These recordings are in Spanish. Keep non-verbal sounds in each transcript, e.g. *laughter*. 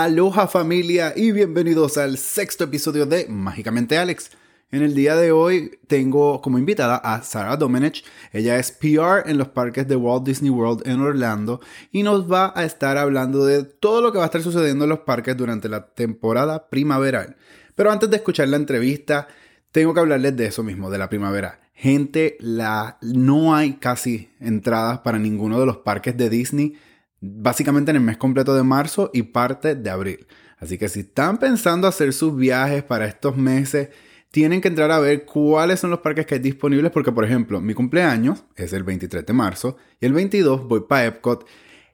Aloha familia y bienvenidos al sexto episodio de Mágicamente Alex. En el día de hoy tengo como invitada a Sarah Domenech. Ella es PR en los parques de Walt Disney World en Orlando y nos va a estar hablando de todo lo que va a estar sucediendo en los parques durante la temporada primaveral. Pero antes de escuchar la entrevista, tengo que hablarles de eso mismo, de la primavera. Gente, la, no hay casi entradas para ninguno de los parques de Disney básicamente en el mes completo de marzo y parte de abril. Así que si están pensando hacer sus viajes para estos meses, tienen que entrar a ver cuáles son los parques que hay disponibles porque, por ejemplo, mi cumpleaños es el 23 de marzo y el 22 voy para Epcot.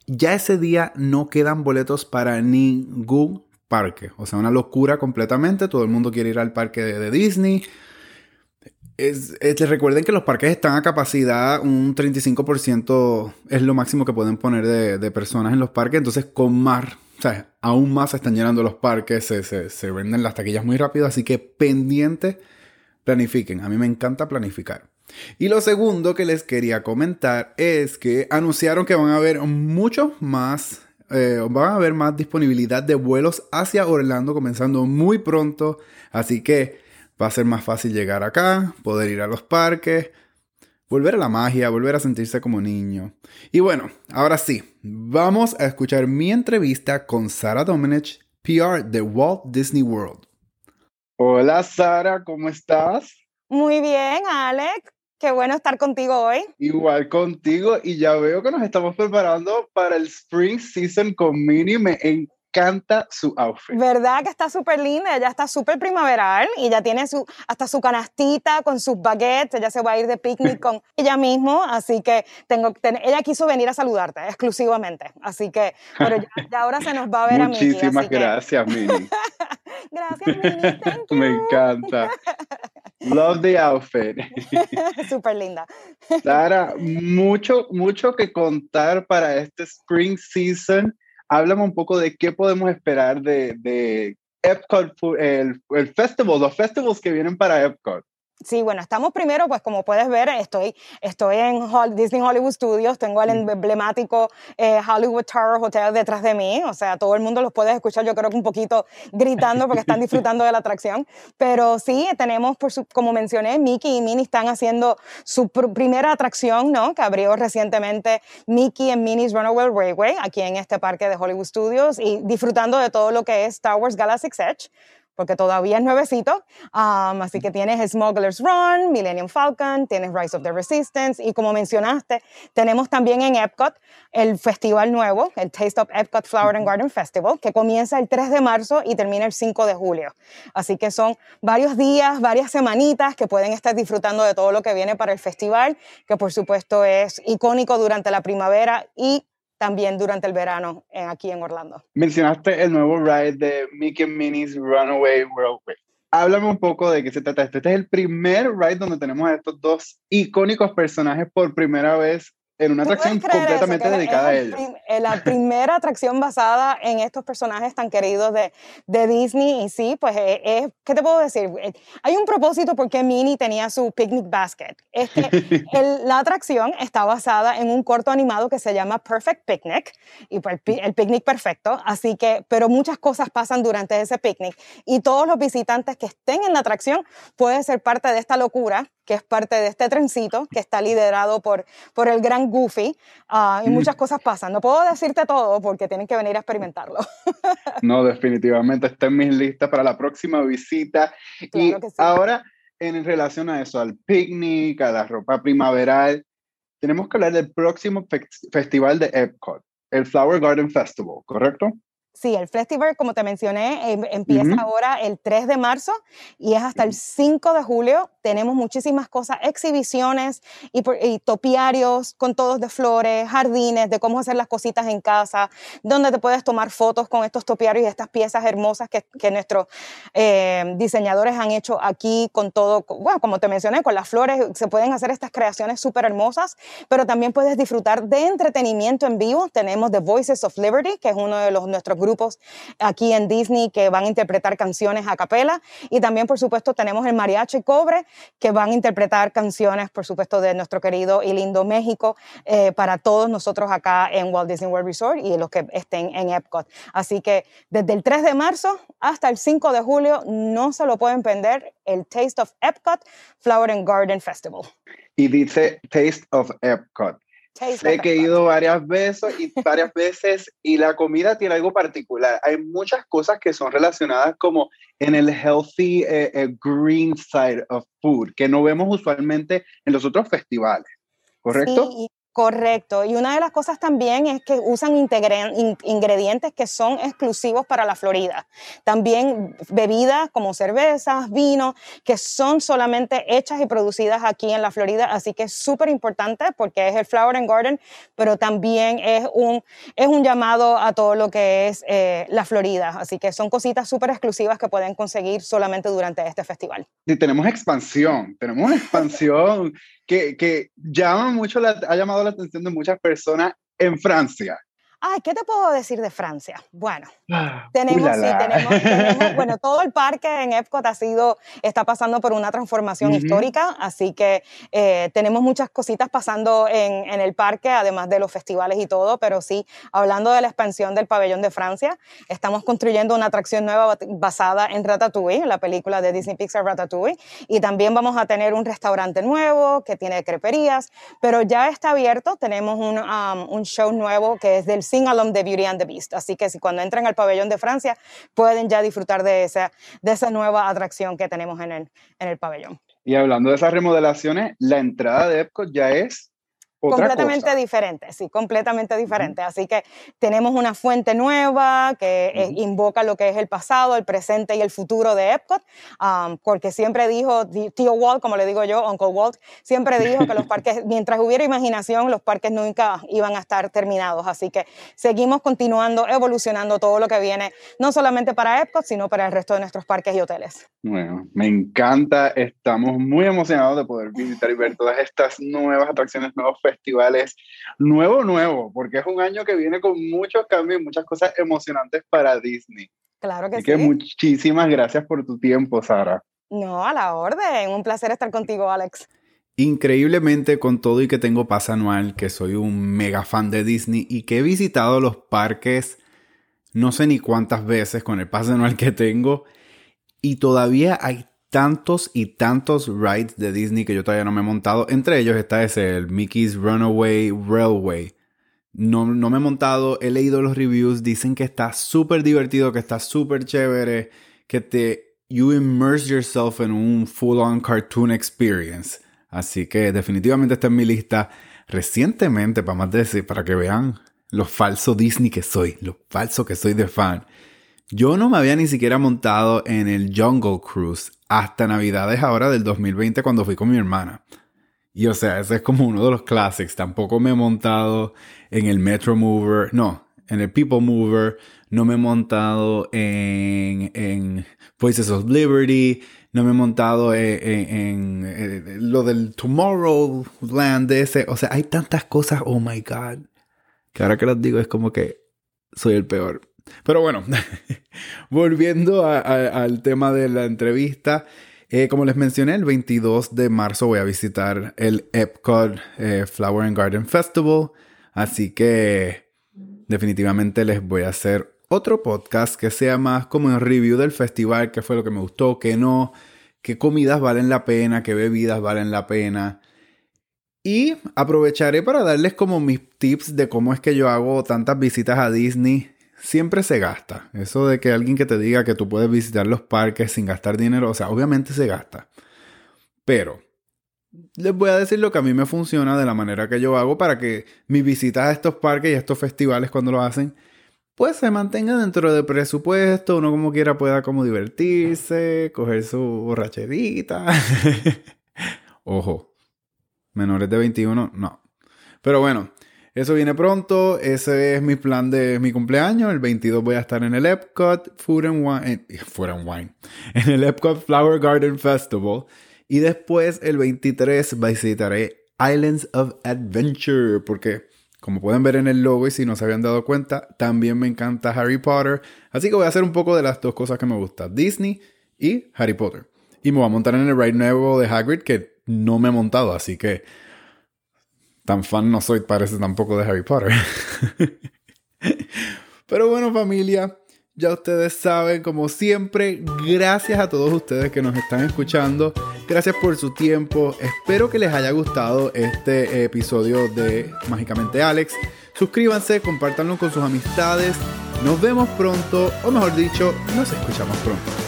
Ya ese día no quedan boletos para ningún parque. O sea, una locura completamente. Todo el mundo quiere ir al parque de Disney es, recuerden que los parques están a capacidad, un 35% es lo máximo que pueden poner de, personas en los parques, entonces con más, o aún más se están llenando los parques, se, venden las taquillas muy rápido, así que pendiente, planifiquen, a mí me encanta planificar. Y lo segundo que les quería comentar es que anunciaron que van a haber muchos más, eh, van a haber más disponibilidad de vuelos hacia Orlando comenzando muy pronto, así que Va a ser más fácil llegar acá, poder ir a los parques, volver a la magia, volver a sentirse como niño. Y bueno, ahora sí, vamos a escuchar mi entrevista con Sara Domenech, PR de Walt Disney World. Hola Sara, ¿cómo estás? Muy bien, Alex. Qué bueno estar contigo hoy. Igual contigo y ya veo que nos estamos preparando para el Spring Season con Mini. Me encanta su outfit. ¿Verdad que está súper linda? Ella está súper primaveral y ya tiene su, hasta su canastita con sus baguettes. Ella se va a ir de picnic *laughs* con ella mismo, así que tengo, ella quiso venir a saludarte exclusivamente. Así que, pero ya, ahora se nos va a ver a Mini. Muchísimas gracias, Mini. *laughs* gracias, Mini. *laughs* Me encanta. Love the outfit. Súper linda. Sara, mucho, mucho que contar para este spring season háblame un poco de qué podemos esperar de, de Epcot, el, el festival, los festivals que vienen para Epcot. Sí, bueno, estamos primero, pues como puedes ver, estoy, estoy en Disney Hollywood Studios, tengo el mm. emblemático eh, Hollywood Tower Hotel detrás de mí, o sea, todo el mundo los puede escuchar, yo creo que un poquito gritando porque están disfrutando de la atracción, pero sí, tenemos, por como mencioné, Mickey y Minnie están haciendo su primera atracción, ¿no? Que abrió recientemente Mickey and Minnie's Runaway Railway, aquí en este parque de Hollywood Studios, y disfrutando de todo lo que es Star Wars Galaxy's Edge porque todavía es nuevecito. Um, así que tienes Smuggler's Run, Millennium Falcon, tienes Rise of the Resistance y como mencionaste, tenemos también en Epcot el festival nuevo, el Taste of Epcot Flower and Garden Festival, que comienza el 3 de marzo y termina el 5 de julio. Así que son varios días, varias semanitas que pueden estar disfrutando de todo lo que viene para el festival, que por supuesto es icónico durante la primavera y también durante el verano aquí en Orlando. Mencionaste el nuevo ride de Mickey Minnie's Runaway Railway. Háblame un poco de qué se trata esto. Este es el primer ride donde tenemos a estos dos icónicos personajes por primera vez en una atracción completamente dedicada a ellos. La primera atracción basada en estos personajes tan queridos de, de Disney y sí, pues eh, es, ¿qué te puedo decir? Eh, hay un propósito por qué Minnie tenía su picnic basket. Es que *laughs* la atracción está basada en un corto animado que se llama Perfect Picnic y pues, el picnic perfecto, así que, pero muchas cosas pasan durante ese picnic y todos los visitantes que estén en la atracción pueden ser parte de esta locura que es parte de este trencito que está liderado por, por el gran Goofy ah, y mm. muchas cosas pasan. No puedo decirte todo porque tienen que venir a experimentarlo. *laughs* no, definitivamente está en mis listas para la próxima visita. y ahora, en relación a eso, al picnic, a la ropa primaveral, tenemos que hablar del próximo festival de Epcot, el Flower Garden Festival, ¿correcto? Sí, el festival, como te mencioné, em, empieza ahora el 3 de marzo y es hasta el 5 de julio. Tenemos muchísimas cosas, exhibiciones y, topiarios con todos de flores, jardines, de cómo hacer las cositas en casa, donde te puedes tomar fotos con estos topiarios y estas piezas hermosas que, que nuestros em, diseñadores han hecho aquí con todo, bueno, como te mencioné, con las flores, se pueden hacer estas creaciones súper hermosas, pero también puedes disfrutar de entretenimiento en vivo. Tenemos The Voices of Liberty, que es uno de los, nuestros grupos aquí en Disney que van a interpretar canciones a capela y también, por supuesto, tenemos el Mariachi Cobre que van a interpretar canciones, por supuesto, de nuestro querido y lindo México eh, para todos nosotros acá en Walt Disney World Resort y los que estén en Epcot. Así que desde el 3 de marzo hasta el 5 de julio no se lo pueden perder el Taste of Epcot Flower and Garden Festival. Y dice Taste of Epcot. Sé que he ido varias veces y *laughs* varias veces y la comida tiene algo particular. Hay muchas cosas que son relacionadas como en el healthy eh, eh, green side of food que no vemos usualmente en los otros festivales. ¿Correcto? Sí, Correcto. Y una de las cosas también es que usan ingredientes que son exclusivos para la Florida. También bebidas como cervezas, vino, que son solamente hechas y producidas aquí en la Florida. Así que es súper importante porque es el Flower and Garden, pero también es un, es un llamado a todo lo que es eh, la Florida. Así que son cositas súper exclusivas que pueden conseguir solamente durante este festival. Sí, tenemos expansión, tenemos expansión que, que llama mucho la, ha llamado la atención de muchas personas en Francia. Ay, ¿qué te puedo decir de Francia? Bueno, ah, tenemos, sí, tenemos, *laughs* bueno, todo el parque en Epcot ha sido, está pasando por una transformación histórica, así que eh, tenemos muchas cositas pasando en, en, el parque, además de los festivales y todo, pero sí, hablando de la expansión del pabellón de Francia, estamos construyendo una atracción nueva basada en Ratatouille, la película de Disney Pixar Ratatouille, y también vamos a tener un restaurante nuevo que tiene creperías, pero ya está abierto, tenemos un, um, un show nuevo que es del Sing Along de Beauty and the Beast. Así que si cuando entran al pabellón de Francia pueden ya disfrutar de esa, de esa nueva atracción que tenemos en el, en el pabellón. Y hablando de esas remodelaciones, la entrada de Epcot ya es completamente diferente, sí, completamente diferente. Así que tenemos una fuente nueva que eh, invoca lo que es el pasado, el presente y el futuro de Epcot, um, porque siempre dijo, tío Walt, como le digo yo, Uncle Walt, siempre dijo que los *laughs* parques, mientras hubiera imaginación, los parques nunca iban a estar terminados. Así que seguimos continuando, evolucionando todo lo que viene, no solamente para Epcot, sino para el resto de nuestros parques y hoteles. Bueno, me encanta, estamos muy emocionados de poder visitar y ver todas estas nuevas atracciones, nuevos festivales festivales nuevo, nuevo, porque es un año que viene con muchos cambios y muchas cosas emocionantes para Disney. Claro que Así sí. que muchísimas gracias por tu tiempo, Sara. No, a la orden. Un placer estar contigo, Alex. Increíblemente con todo y que tengo pase anual, que soy un mega fan de Disney y que he visitado los parques no sé ni cuántas veces con el pase anual que tengo y todavía hay tantos y tantos rides de Disney que yo todavía no me he montado. Entre ellos está ese, el Mickey's Runaway Railway. No, no me he montado, he leído los reviews, dicen que está súper divertido, que está súper chévere, que te... You immerse yourself en un full-on cartoon experience. Así que definitivamente está en mi lista recientemente, para más decir, para que vean lo falso Disney que soy, lo falso que soy de fan. Yo no me había ni siquiera montado en el Jungle Cruise hasta Navidades ahora del 2020 cuando fui con mi hermana. Y o sea, ese es como uno de los classics. Tampoco me he montado en el Metro Mover, no, en el People Mover. No me he montado en, en Voices of Liberty. No me he montado en, en, lo del Tomorrowland ese. O sea, hay tantas cosas, oh my god. Que ahora que las digo es como que soy el peor. Pero bueno, *laughs* volviendo al tema de la entrevista, eh, como les mencioné, el 22 de marzo voy a visitar el Epcot eh, Flower and Garden Festival, así que definitivamente les voy a hacer otro podcast que sea más como un review del festival, qué fue lo que me gustó, qué no, qué comidas valen la pena, qué bebidas valen la pena. Y aprovecharé para darles como mis tips de cómo es que yo hago tantas visitas a Disney siempre se gasta. Eso de que alguien que te diga que tú puedes visitar los parques sin gastar dinero, o sea, obviamente se gasta. Pero les voy a decir lo que a mí me funciona de la manera que yo hago para que mis visitas a estos parques y a estos festivales cuando lo hacen, pues se mantengan dentro del presupuesto, uno como quiera pueda como divertirse, coger su borracherita. *laughs* Ojo, menores de 21, no. Pero bueno, eso viene pronto. Ese es mi plan de mi cumpleaños. El 22 voy a estar en el Epcot Food and Wine. Eh, food and Wine. *laughs* En el Epcot Flower Garden Festival. Y después, el 23, visitaré Islands of Adventure. Porque, Como pueden ver en el logo y si no se habían dado cuenta, también me encanta Harry Potter. Así que voy a hacer un poco de las dos cosas que me gustan, Disney y Harry Potter. Y me voy a montar en el ride nuevo de Hagrid que no me he montado, así que tan fan no soy, parece tampoco de Harry Potter. *laughs* Pero bueno familia, ya ustedes saben, como siempre, gracias a todos ustedes que nos están escuchando. Gracias por su tiempo. Espero que les haya gustado este episodio de Mágicamente Alex. Suscríbanse, compártanlo con sus amistades. Nos vemos pronto, o mejor dicho, nos escuchamos pronto.